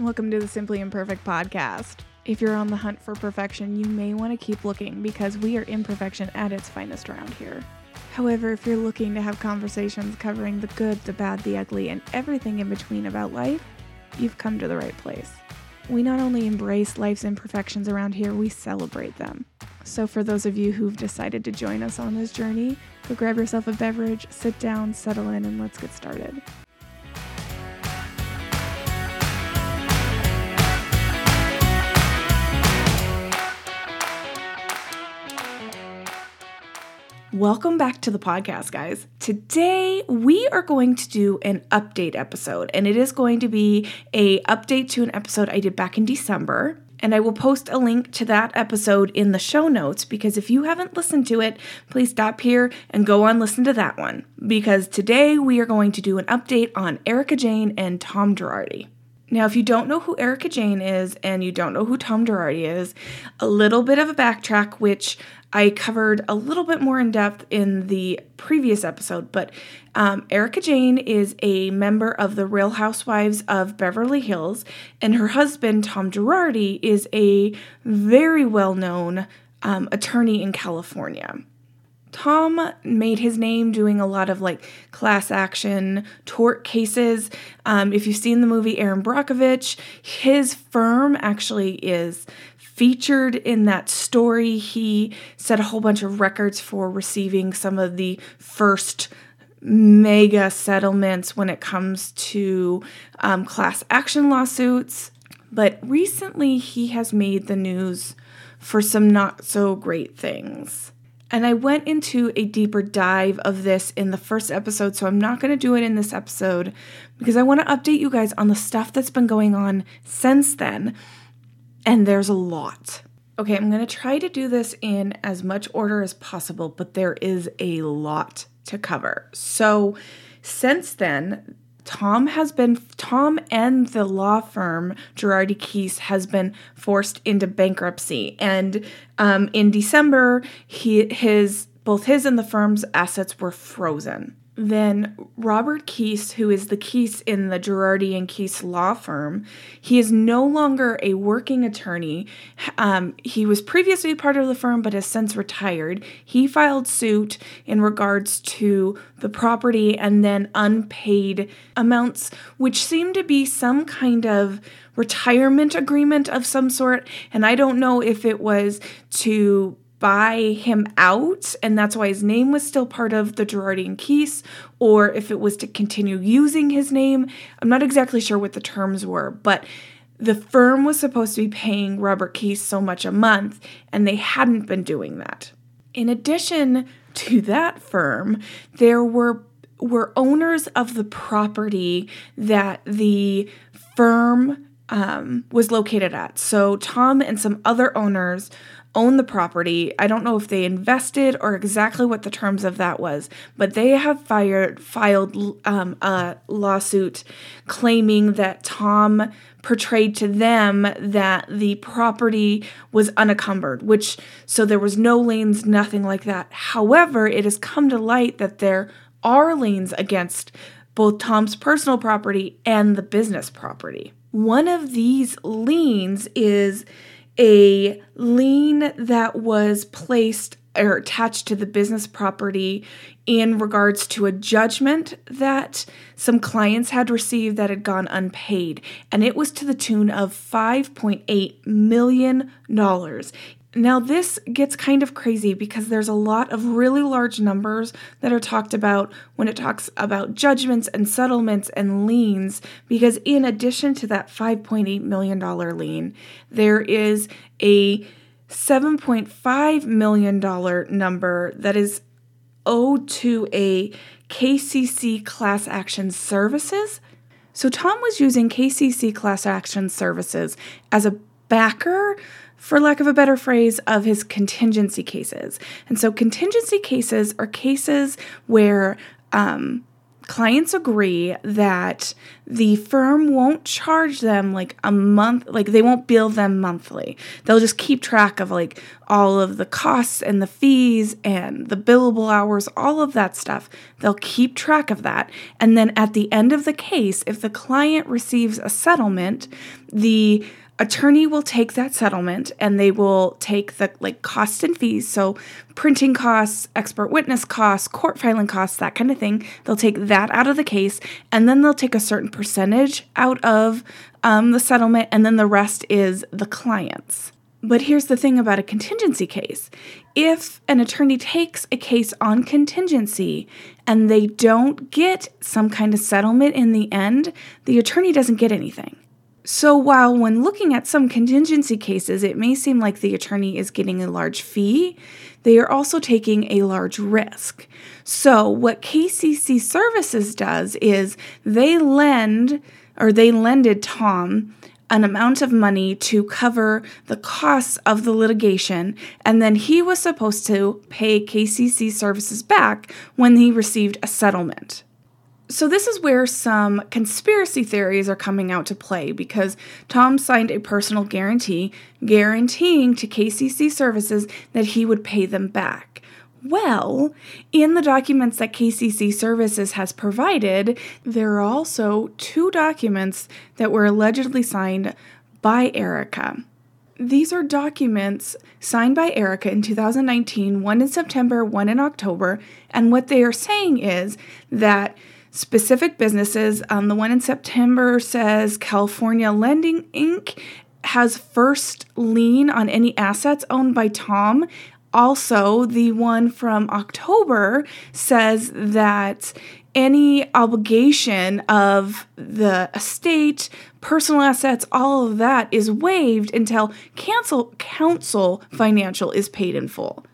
Welcome to the Simply Imperfect podcast. If you're on the hunt for perfection, you may want to keep looking because we are imperfection at its finest around here. However, if you're looking to have conversations covering the good, the bad, the ugly, and everything in between about life, you've come to the right place. We not only embrace life's imperfections around here, we celebrate them. So, for those of you who've decided to join us on this journey, go grab yourself a beverage, sit down, settle in, and let's get started. Welcome back to the podcast, guys. Today we are going to do an update episode, and it is going to be a update to an episode I did back in December. And I will post a link to that episode in the show notes because if you haven't listened to it, please stop here and go on listen to that one. Because today we are going to do an update on Erika Jayne and Tom Girardi. Now, if you don't know who Erika Jayne is and you don't know who Tom Girardi is, a little bit of a backtrack, which I covered a little bit more in depth in the previous episode, but um, Erika Jayne is a member of the Real Housewives of Beverly Hills, and her husband, Tom Girardi, is a very well known um, attorney in California. Tom made his name doing a lot of like class action tort cases. Um, if you've seen the movie Erin Brockovich, his firm actually is featured in that story. He set a whole bunch of records for receiving some of the first mega settlements when it comes to um, class action lawsuits. But recently, he has made the news for some not so great things. And I went into a deeper dive of this in the first episode, so I'm not going to do it in this episode because I want to update you guys on the stuff that's been going on since then and there's a lot. Okay, I'm going to try to do this in as much order as possible, but there is a lot to cover. So, since then, Tom has been Tom and the law firm Girardi Keese has been forced into bankruptcy, and um, in December, he his both his and the firm's assets were frozen then Robert Keese, who is the Keese in the Girardi and Keese law firm, he is no longer a working attorney. Um, he was previously part of the firm, but has since retired. He filed suit in regards to the property and then unpaid amounts, which seem to be some kind of retirement agreement of some sort. And I don't know if it was to buy him out, and that's why his name was still part of the Girardi and Keese, or if it was to continue using his name. I'm not exactly sure what the terms were, but the firm was supposed to be paying Robert Keese so much a month, and they hadn't been doing that. In addition to that firm, there were were owners of the property that the firm um, was located at. So Tom and some other owners own the property. I don't know if they invested or exactly what the terms of that was, but they have fired, filed um, a lawsuit claiming that Tom portrayed to them that the property was unencumbered, which so there was no liens, nothing like that. However, it has come to light that there are liens against both Tom's personal property and the business property. One of these liens is a lien that was placed or attached to the business property in regards to a judgment that some clients had received that had gone unpaid. And it was to the tune of $5.8 million. Now, this gets kind of crazy because there's a lot of really large numbers that are talked about when it talks about judgments and settlements and liens. Because, in addition to that $5.8 million lien, there is a $7.5 million number that is owed to a KCC Class Action Services. So, Tom was using KCC Class Action Services as a backer for lack of a better phrase, of his contingency cases. And so, contingency cases are cases where um, clients agree that the firm won't charge them like a month, like they won't bill them monthly. They'll just keep track of like all of the costs and the fees and the billable hours, all of that stuff. They'll keep track of that. And then at the end of the case, if the client receives a settlement, the attorney will take that settlement and they will take the like costs and fees so printing costs expert witness costs court filing costs that kind of thing they'll take that out of the case and then they'll take a certain percentage out of um, the settlement and then the rest is the client's but here's the thing about a contingency case. If an attorney takes a case on contingency and they don't get some kind of settlement in the end, the attorney doesn't get anything. So, while when looking at some contingency cases, it may seem like the attorney is getting a large fee, they are also taking a large risk. So, what KCC Services does is they lend or they lended Tom an amount of money to cover the costs of the litigation, and then he was supposed to pay KCC Services back when he received a settlement. So, this is where some conspiracy theories are coming out to play because Tom signed a personal guarantee guaranteeing to KCC Services that he would pay them back. Well, in the documents that KCC Services has provided, there are also two documents that were allegedly signed by Erika. These are documents signed by Erika in 2019, one in September, one in October, and what they are saying is that specific businesses. Um, the one in September says California Lending Inc. has first lien on any assets owned by Tom. Also, the one from October says that any obligation of the estate, personal assets, all of that is waived until cancel counsel financial is paid in full.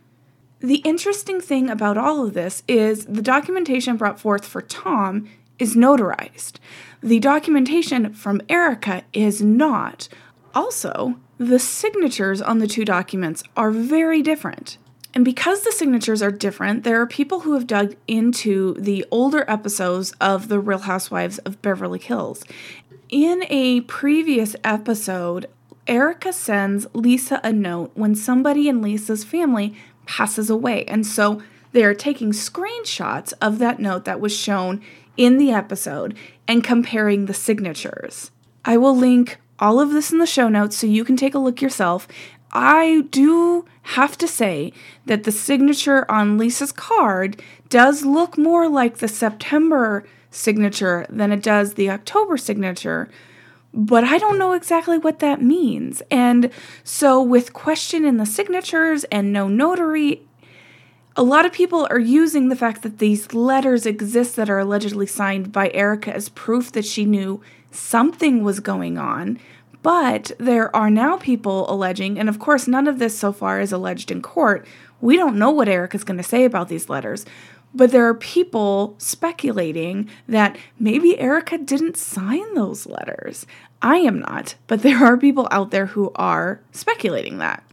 The interesting thing about all of this is the documentation brought forth for Tom is notarized. The documentation from Erika is not. Also, the signatures on the two documents are very different. And because the signatures are different, there are people who have dug into the older episodes of The Real Housewives of Beverly Hills. In a previous episode, Erika sends Lisa a note when somebody in Lisa's family passes away. And so they are taking screenshots of that note that was shown in the episode and comparing the signatures. I will link all of this in the show notes so you can take a look yourself. I do have to say that the signature on Lisa's card does look more like the September signature than it does the October signature, but I don't know exactly what that means. And so, with question in the signatures and no notary, a lot of people are using the fact that these letters exist that are allegedly signed by Erika as proof that she knew something was going on. But there are now people alleging, and of course, none of this so far is alleged in court. We don't know what Erika's going to say about these letters, but there are people speculating that maybe Erika didn't sign those letters. I am not, but there are people out there who are speculating that.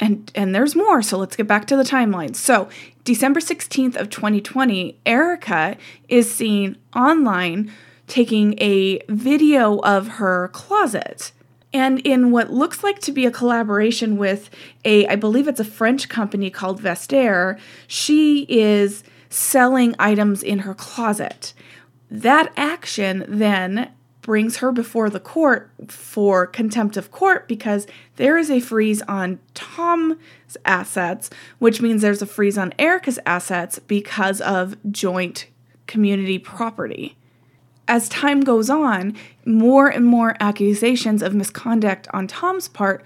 And and there's more, so let's get back to the timeline. So, December 16th of 2020, Erika is seen online taking a video of her closet. And in what looks like to be a collaboration with a, I believe it's a French company called Vestiaire, she is selling items in her closet. That action then brings her before the court for contempt of court because there is a freeze on Tom's assets, which means there's a freeze on Erika's assets because of joint community property. As time goes on, more and more accusations of misconduct on Tom's part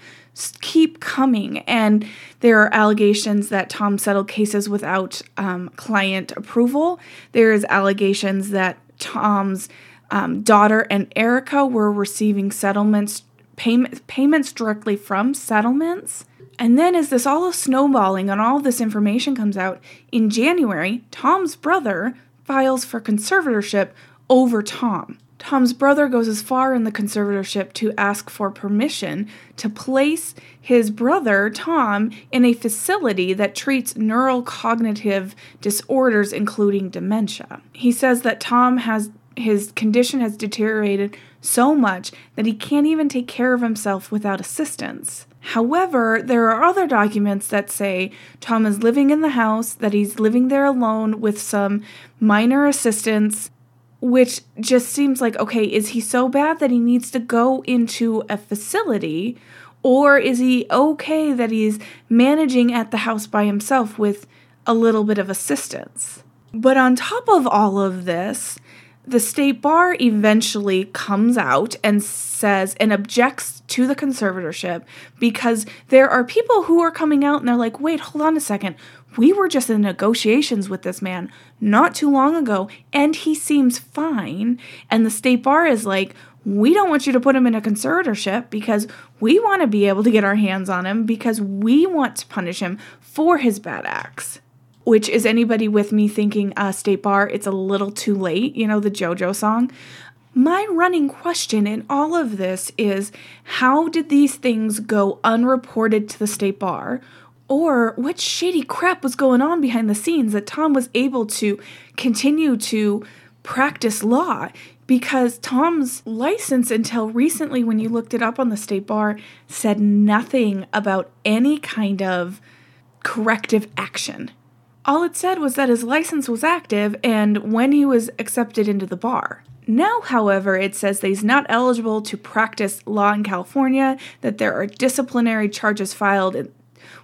keep coming. And there are allegations that Tom settled cases without um, client approval. There's allegations that Tom's um, daughter and Erika were receiving settlements, payment, payments directly from settlements. And then, as this all is snowballing and all this information comes out, in January, Tom's brother files for conservatorship over Tom. Tom's brother goes as far in the conservatorship to ask for permission to place his brother, Tom, in a facility that treats neurocognitive disorders, including dementia. He says that Tom has his condition has deteriorated so much that he can't even take care of himself without assistance. However, there are other documents that say Tom is living in the house, that he's living there alone with some minor assistance, which just seems like okay, is he so bad that he needs to go into a facility? Or is he okay that he's managing at the house by himself with a little bit of assistance? But on top of all of this, the state bar eventually comes out and says and objects to the conservatorship because there are people who are coming out and they're like, wait, hold on a second. We were just in negotiations with this man not too long ago and he seems fine. And the state bar is like, we don't want you to put him in a conservatorship because we want to be able to get our hands on him because we want to punish him for his bad acts which is anybody with me thinking uh, State Bar, it's a little too late, you know, the JoJo song. My running question in all of this is how did these things go unreported to the State Bar? Or what shady crap was going on behind the scenes that Tom was able to continue to practice law? Because Tom's license, until recently, when you looked it up on the State Bar, said nothing about any kind of corrective action. All it said was that his license was active and when he was accepted into the bar. Now, however, it says that he's not eligible to practice law in California, that there are disciplinary charges filed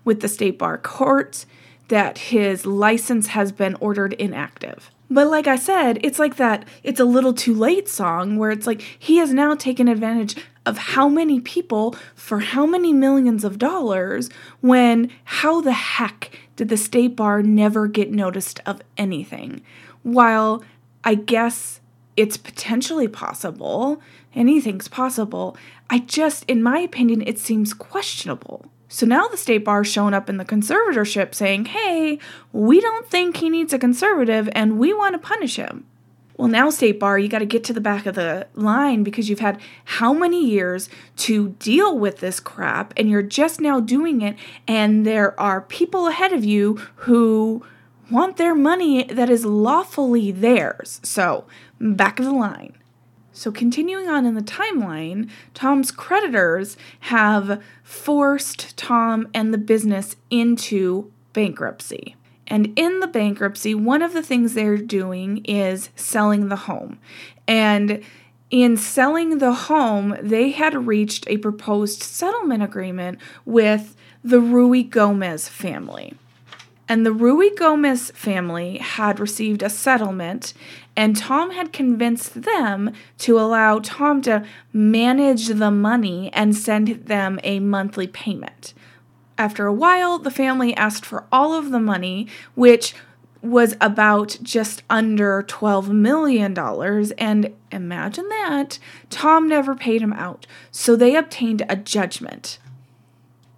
with the state bar court that his license has been ordered inactive. But like I said, it's like that it's a little too late song where it's like he has now taken advantage of how many people for how many millions of dollars when how the heck did the state bar never get noticed of anything? While I guess it's potentially possible, anything's possible, I just, in my opinion, it seems questionable. So now the state bar showing up in the conservatorship saying, hey, we don't think he needs a conservative and we want to punish him. Well, now, State Bar, you got to get to the back of the line because you've had how many years to deal with this crap and you're just now doing it, and there are people ahead of you who want their money that is lawfully theirs. So, back of the line. So, continuing on in the timeline, Tom's creditors have forced Tom and the business into bankruptcy. And in the bankruptcy, one of the things they're doing is selling the home. And in selling the home, they had reached a proposed settlement agreement with the Ruigomez family. And the Ruigomez family had received a settlement, and Tom had convinced them to allow Tom to manage the money and send them a monthly payment. After a while, the family asked for all of the money, which was about just under $12 million. And imagine that, Tom never paid him out. So they obtained a judgment.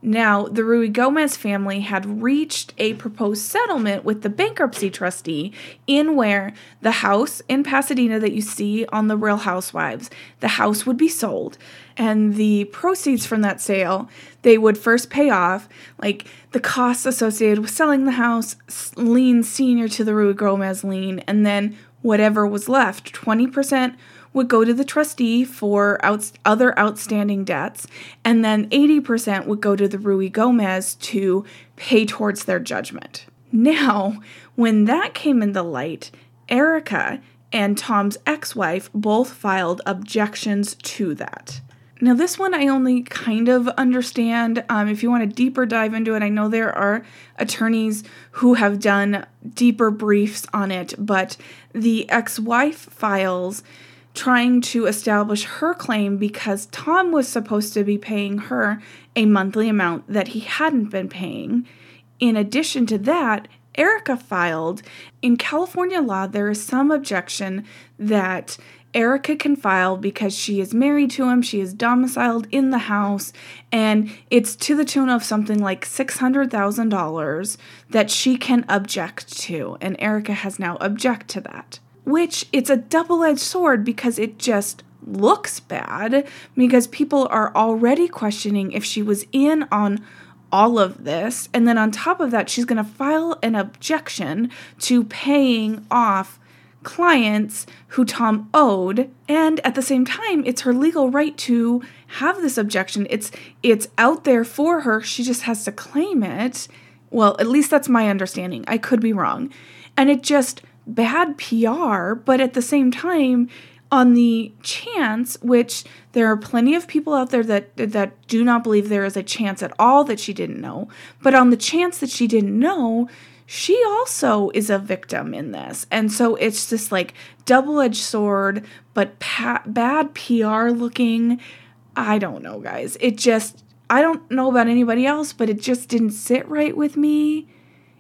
Now, the Ruigomez family had reached a proposed settlement with the bankruptcy trustee in where the house in Pasadena that you see on the Real Housewives, the house would be sold. And the proceeds from that sale, they would first pay off like the costs associated with selling the house, lien senior to the Ruigomez lien, and then whatever was left, 20% would go to the trustee for outs- other outstanding debts, and then 80% would go to the Ruigomez to pay towards their judgment. Now, when that came into light, Erika and Tom's ex wife both filed objections to that. Now, this one I only kind of understand. Um, if you want to deeper dive into it, I know there are attorneys who have done deeper briefs on it, but the ex wife files trying to establish her claim because Tom was supposed to be paying her a monthly amount that he hadn't been paying. In addition to that, Erika filed. In California law, there is some objection that Erika can file because she is married to him, she is domiciled in the house, and it's to the tune of something like $600,000 that she can object to, and Erika has now object to that. Which it's a double edged sword because it just looks bad because people are already questioning if she was in on all of this. And then on top of that, she's going to file an objection to paying off clients who Tom owed and at the same time it's her legal right to have this objection. It's it's out there for her she just has to claim it. Well at least that's my understanding. I could be wrong. And it just bad PR but at the same time on the chance which there are plenty of people out there that that do not believe there is a chance at all that she didn't know but on the chance that she didn't know she also is a victim in this. And so it's this like double-edged sword but pa- bad pr looking i don't know guys. It just i don't know about anybody else but it just didn't sit right with me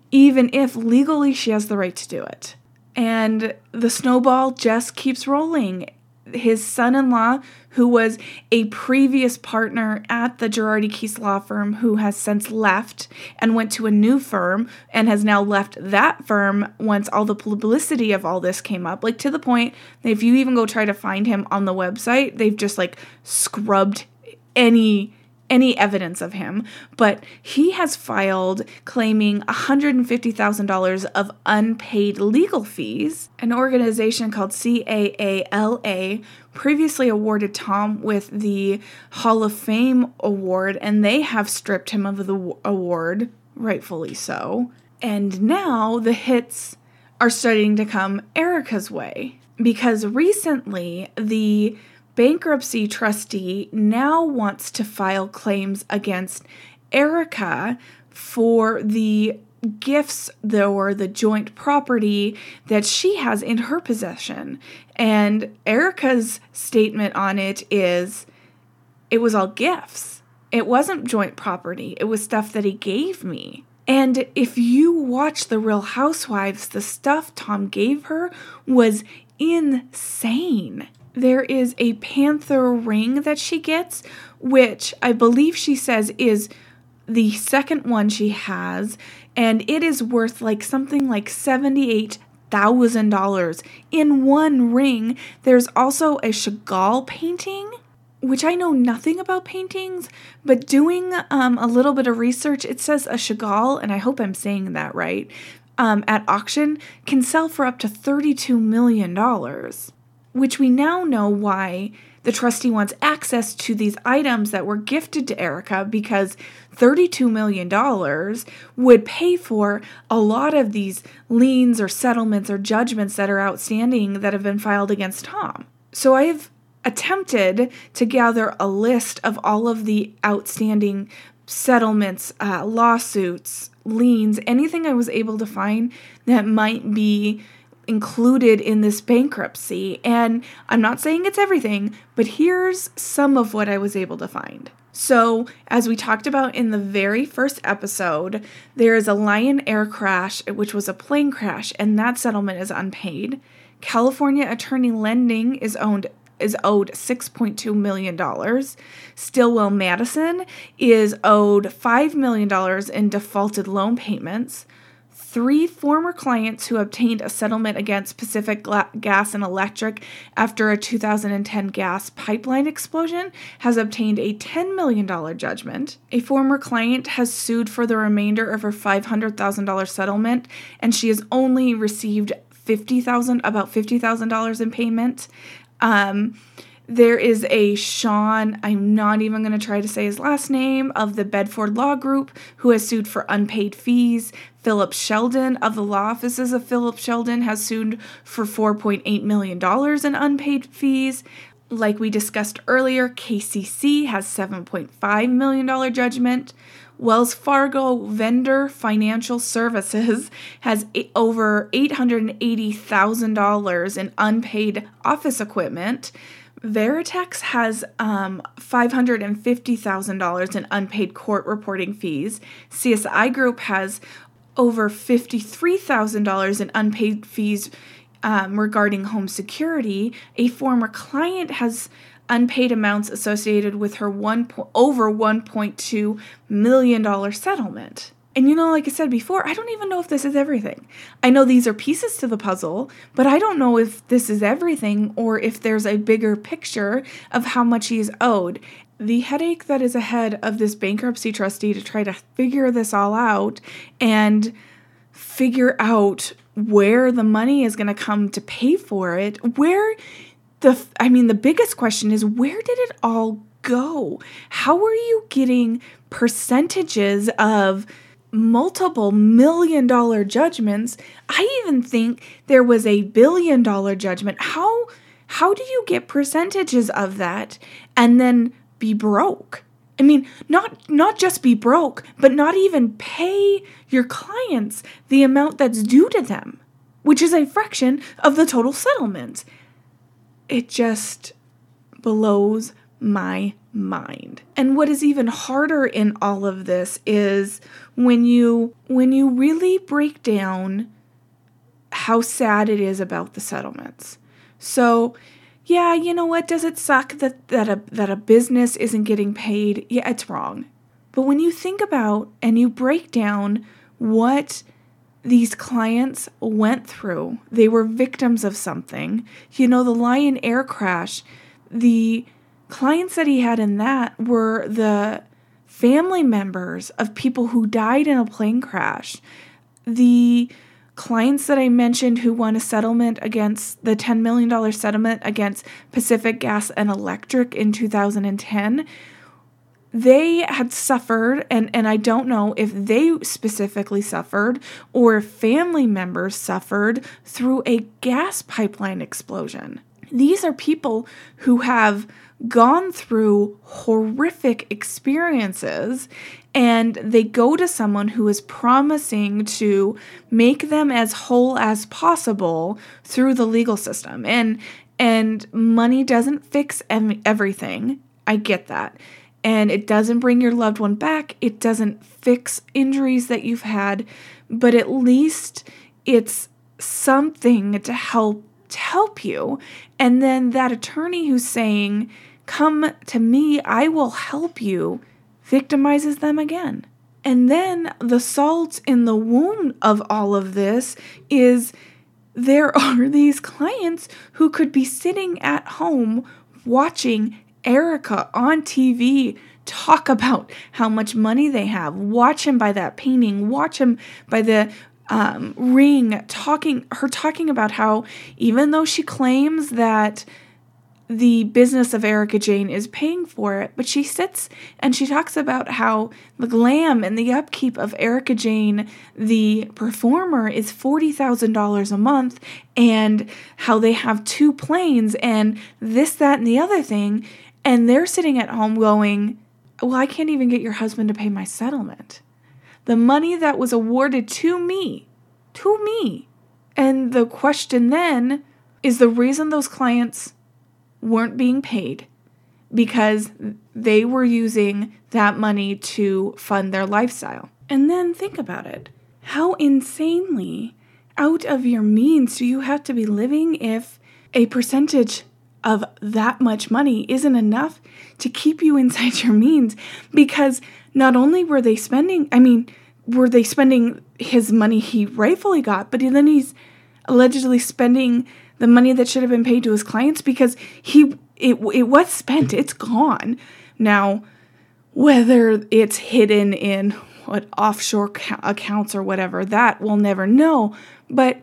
even if legally she has the right to do it and the snowball just keeps rolling. His son in law, who was a previous partner at the Girardi Keese law firm, who has since left and went to a new firm and has now left that firm once all the publicity of all this came up. Like to the point that if you even go try to find him on the website, they've just like scrubbed any any evidence of him, but he has filed claiming $150,000 of unpaid legal fees. An organization called CAALA previously awarded Tom with the Hall of Fame award, and they have stripped him of the award, rightfully so. And now the hits are starting to come Erika's way because recently the bankruptcy trustee now wants to file claims against Erika for the gifts or the joint property that she has in her possession. And erica's statement on it is it was all gifts. It wasn't joint property. It was stuff that he gave me. And if you watch The Real Housewives, the stuff Tom gave her was insane there is a panther ring that she gets, which I believe she says is the second one she has, and it is worth like something like seventy-eight thousand dollars in one ring. There's also a Chagall painting, which I know nothing about paintings, but doing um, a little bit of research, it says a Chagall, and I hope I'm saying that right. Um, at auction can sell for up to $32 million which we now know why the trustee wants access to these items that were gifted to Erika because $32 million would pay for a lot of these liens or settlements or judgments that are outstanding that have been filed against Tom. So I have attempted to gather a list of all of the outstanding settlements, uh, lawsuits, liens, anything I was able to find that might be included in this bankruptcy. And I'm not saying it's everything, but here's some of what I was able to find. So, as we talked about in the very first episode, there is a Lion Air crash, which was a plane crash, and that settlement is unpaid. California Attorney Lending is owned is owed $6.2 million. Stillwell Madison is owed $5 million in defaulted loan payments three former clients who obtained a settlement against Pacific Gas and Electric after a 2010 gas pipeline explosion has obtained a $10 million judgment. A former client has sued for the remainder of her $500,000 settlement and she has only received 50,000 about $50,000 in payment. Um, there is a Sean, I'm not even going to try to say his last name, of the Bedford Law Group who has sued for unpaid fees. Philip Sheldon of the law offices of Philip Sheldon has sued for $4.8 million in unpaid fees. Like we discussed earlier, KCC has $7.5 million judgment. Wells Fargo Vendor Financial Services has over $880,000 in unpaid office equipment. Veritext has um, $550,000 in unpaid court reporting fees. CSI Group has over $53,000 in unpaid fees um, regarding home security. A former client has unpaid amounts associated with her one po- over $1.2 million settlement. And you know, like I said before, I don't even know if this is everything. I know these are pieces to the puzzle, but I don't know if this is everything or if there's a bigger picture of how much he's owed. The headache that is ahead of this bankruptcy trustee to try to figure this all out and figure out where the money is going to come to pay for it, where the I mean the biggest question is where did it all go? How are you getting percentages of multiple million dollar judgments. I even think there was a billion dollar judgment. How how do you get percentages of that and then be broke? I mean, not not just be broke, but not even pay your clients the amount that's due to them, which is a fraction of the total settlement. It just blows my mind. And what is even harder in all of this is when you when you really break down how sad it is about the settlements. So, yeah, you know what? Does it suck that that a that a business isn't getting paid? Yeah, it's wrong. But when you think about and you break down what these clients went through, they were victims of something. You know, the Lion Air crash, the clients that he had in that were the family members of people who died in a plane crash. The clients that I mentioned who won a settlement against the $10 million settlement against Pacific Gas and Electric in 2010, they had suffered, and, and I don't know if they specifically suffered or if family members suffered through a gas pipeline explosion. These are people who have gone through horrific experiences and they go to someone who is promising to make them as whole as possible through the legal system. And and money doesn't fix everything. I get that. And it doesn't bring your loved one back. It doesn't fix injuries that you've had. But at least it's something to help to help you. And then that attorney who's saying Come to me, I will help you, victimizes them again. And then the salt in the wound of all of this is there are these clients who could be sitting at home watching Erika on TV talk about how much money they have. Watch him by that painting, watch him by the um, ring, talking her talking about how even though she claims that the business of Erika Jayne is paying for it, but she sits and she talks about how the glam and the upkeep of Erika Jayne, the performer, is $40,000 a month, and how they have two planes and this, that, and the other thing. And they're sitting at home going, Well, I can't even get your husband to pay my settlement. The money that was awarded to me, to me. And the question then is the reason those clients weren't being paid because they were using that money to fund their lifestyle. And then think about it how insanely out of your means do you have to be living if a percentage of that much money isn't enough to keep you inside your means? Because not only were they spending, I mean, were they spending his money he rightfully got, but then he's allegedly spending the money that should have been paid to his clients because he it it was spent. It's gone. Now, whether it's hidden in what offshore ca- accounts or whatever, that we'll never know. But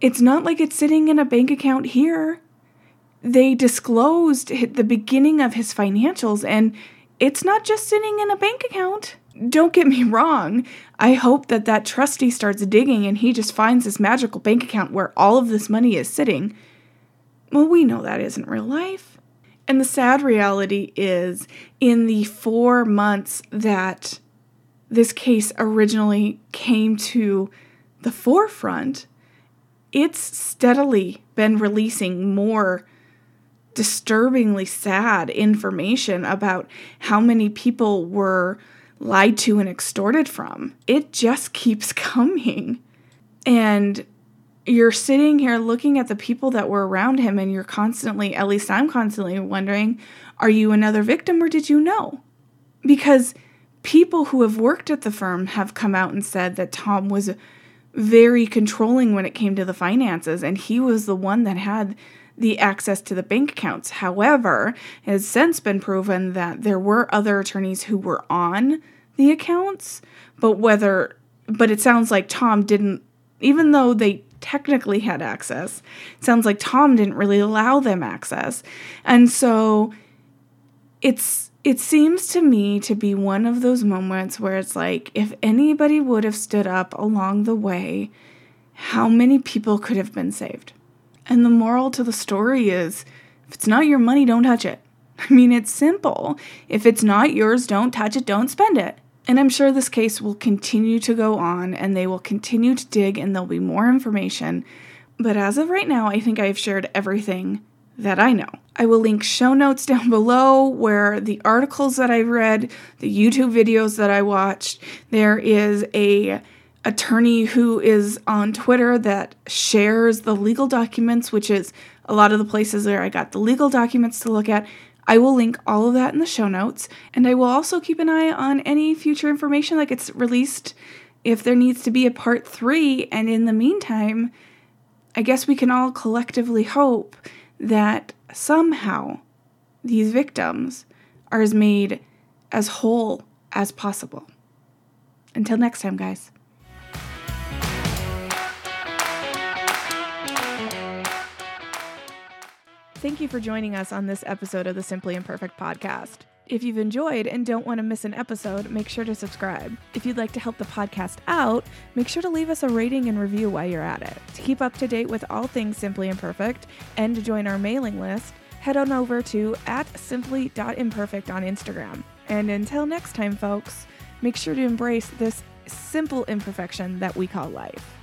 it's not like it's sitting in a bank account here. They disclosed the beginning of his financials, and it's not just sitting in a bank account don't get me wrong. I hope that that trustee starts digging and he just finds this magical bank account where all of this money is sitting. Well, we know that isn't real life. And the sad reality is, in the four months that this case originally came to the forefront, it's steadily been releasing more disturbingly sad information about how many people were lied to and extorted from. It just keeps coming. And you're sitting here looking at the people that were around him, and you're constantly, at least I'm constantly wondering, are you another victim or did you know? Because people who have worked at the firm have come out and said that Tom was very controlling when it came to the finances, and he was the one that had the access to the bank accounts. However, it has since been proven that there were other attorneys who were on the accounts, but whether, but it sounds like Tom didn't, even though they technically had access, it sounds like Tom didn't really allow them access. And so it's, it seems to me to be one of those moments where it's like if anybody would have stood up along the way, how many people could have been saved? And the moral to the story is if it's not your money, don't touch it. I mean, it's simple. If it's not yours, don't touch it, don't spend it. And I'm sure this case will continue to go on and they will continue to dig and there'll be more information. But as of right now, I think I've shared everything that I know. I will link show notes down below where the articles that I read, the YouTube videos that I watched, there is a attorney who is on Twitter that shares the legal documents, which is a lot of the places where I got the legal documents to look at. I will link all of that in the show notes, and I will also keep an eye on any future information like it's released if there needs to be a part 3 and in the meantime, I guess we can all collectively hope that somehow these victims are as made as whole as possible. Until next time, guys. Thank you for joining us on this episode of the Simply Imperfect podcast. If you've enjoyed and don't want to miss an episode, make sure to subscribe. If you'd like to help the podcast out, make sure to leave us a rating and review while you're at it. To keep up to date with all things Simply Imperfect and to join our mailing list, head on over to at simply.imperfect on Instagram. And until next time, folks, make sure to embrace this simple imperfection that we call life.